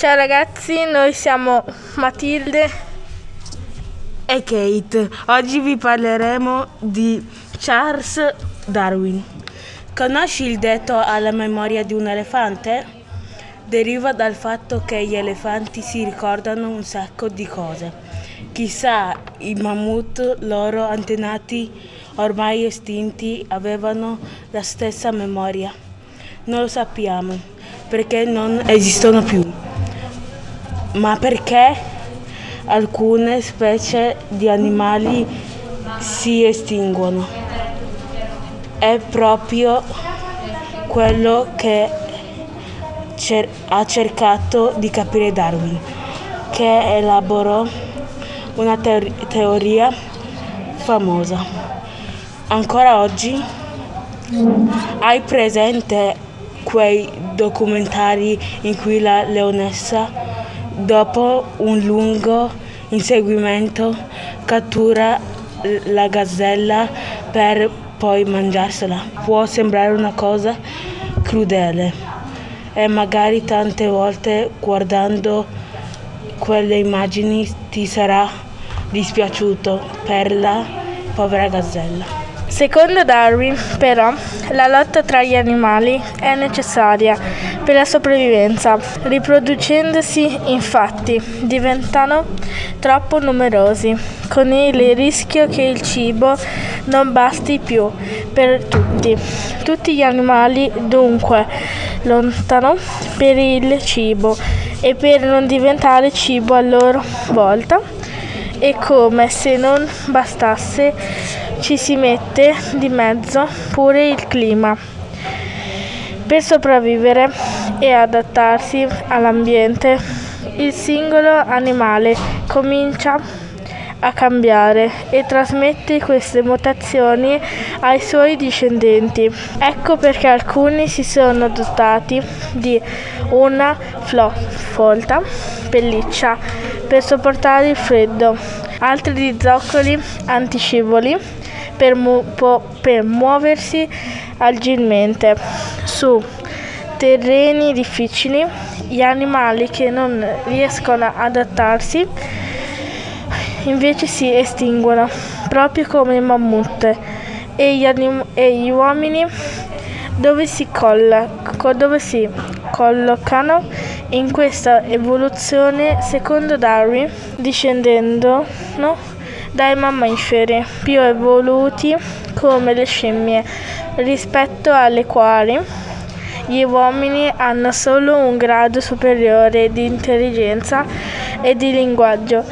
Ciao ragazzi, noi siamo Matilde e Kate. Oggi vi parleremo di Charles Darwin. Conosci il detto alla memoria di un elefante? Deriva dal fatto che gli elefanti si ricordano un sacco di cose. Chissà, i mammut, loro antenati ormai estinti, avevano la stessa memoria. Non lo sappiamo perché non esistono più ma perché alcune specie di animali si estinguono. È proprio quello che cer- ha cercato di capire Darwin, che elaborò una teor- teoria famosa. Ancora oggi hai presente quei documentari in cui la leonessa Dopo un lungo inseguimento cattura la gazzella per poi mangiarsela. Può sembrare una cosa crudele e magari tante volte guardando quelle immagini ti sarà dispiaciuto per la povera gazzella. Secondo Darwin, però, la lotta tra gli animali è necessaria per la sopravvivenza. Riproducendosi, infatti, diventano troppo numerosi, con il rischio che il cibo non basti più per tutti. Tutti gli animali dunque lottano per il cibo e per non diventare cibo a loro volta. E come se non bastasse ci si mette di mezzo pure il clima. Per sopravvivere e adattarsi all'ambiente, il singolo animale comincia a cambiare e trasmette queste mutazioni ai suoi discendenti. Ecco perché alcuni si sono dotati di una folta pelliccia per sopportare il freddo, altri di zoccoli antiscivoli per, mu- po- per muoversi agilmente su terreni difficili. Gli animali che non riescono ad adattarsi invece si estinguono, proprio come i mammut e gli, anim- e gli uomini dove si, colla- dove si collocano in questa evoluzione secondo Darwin discendendo no? dai mammiferi più evoluti come le scimmie, rispetto alle quali gli uomini hanno solo un grado superiore di intelligenza e di linguaggio,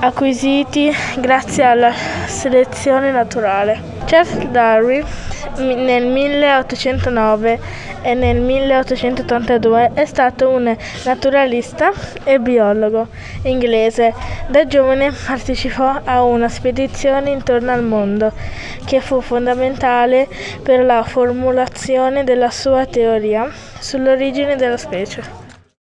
acquisiti grazie alla selezione naturale. Charles Darwin nel 1809 e nel 1882 è stato un naturalista e biologo inglese. Da giovane partecipò a una spedizione intorno al mondo che fu fondamentale per la formulazione della sua teoria sull'origine della specie.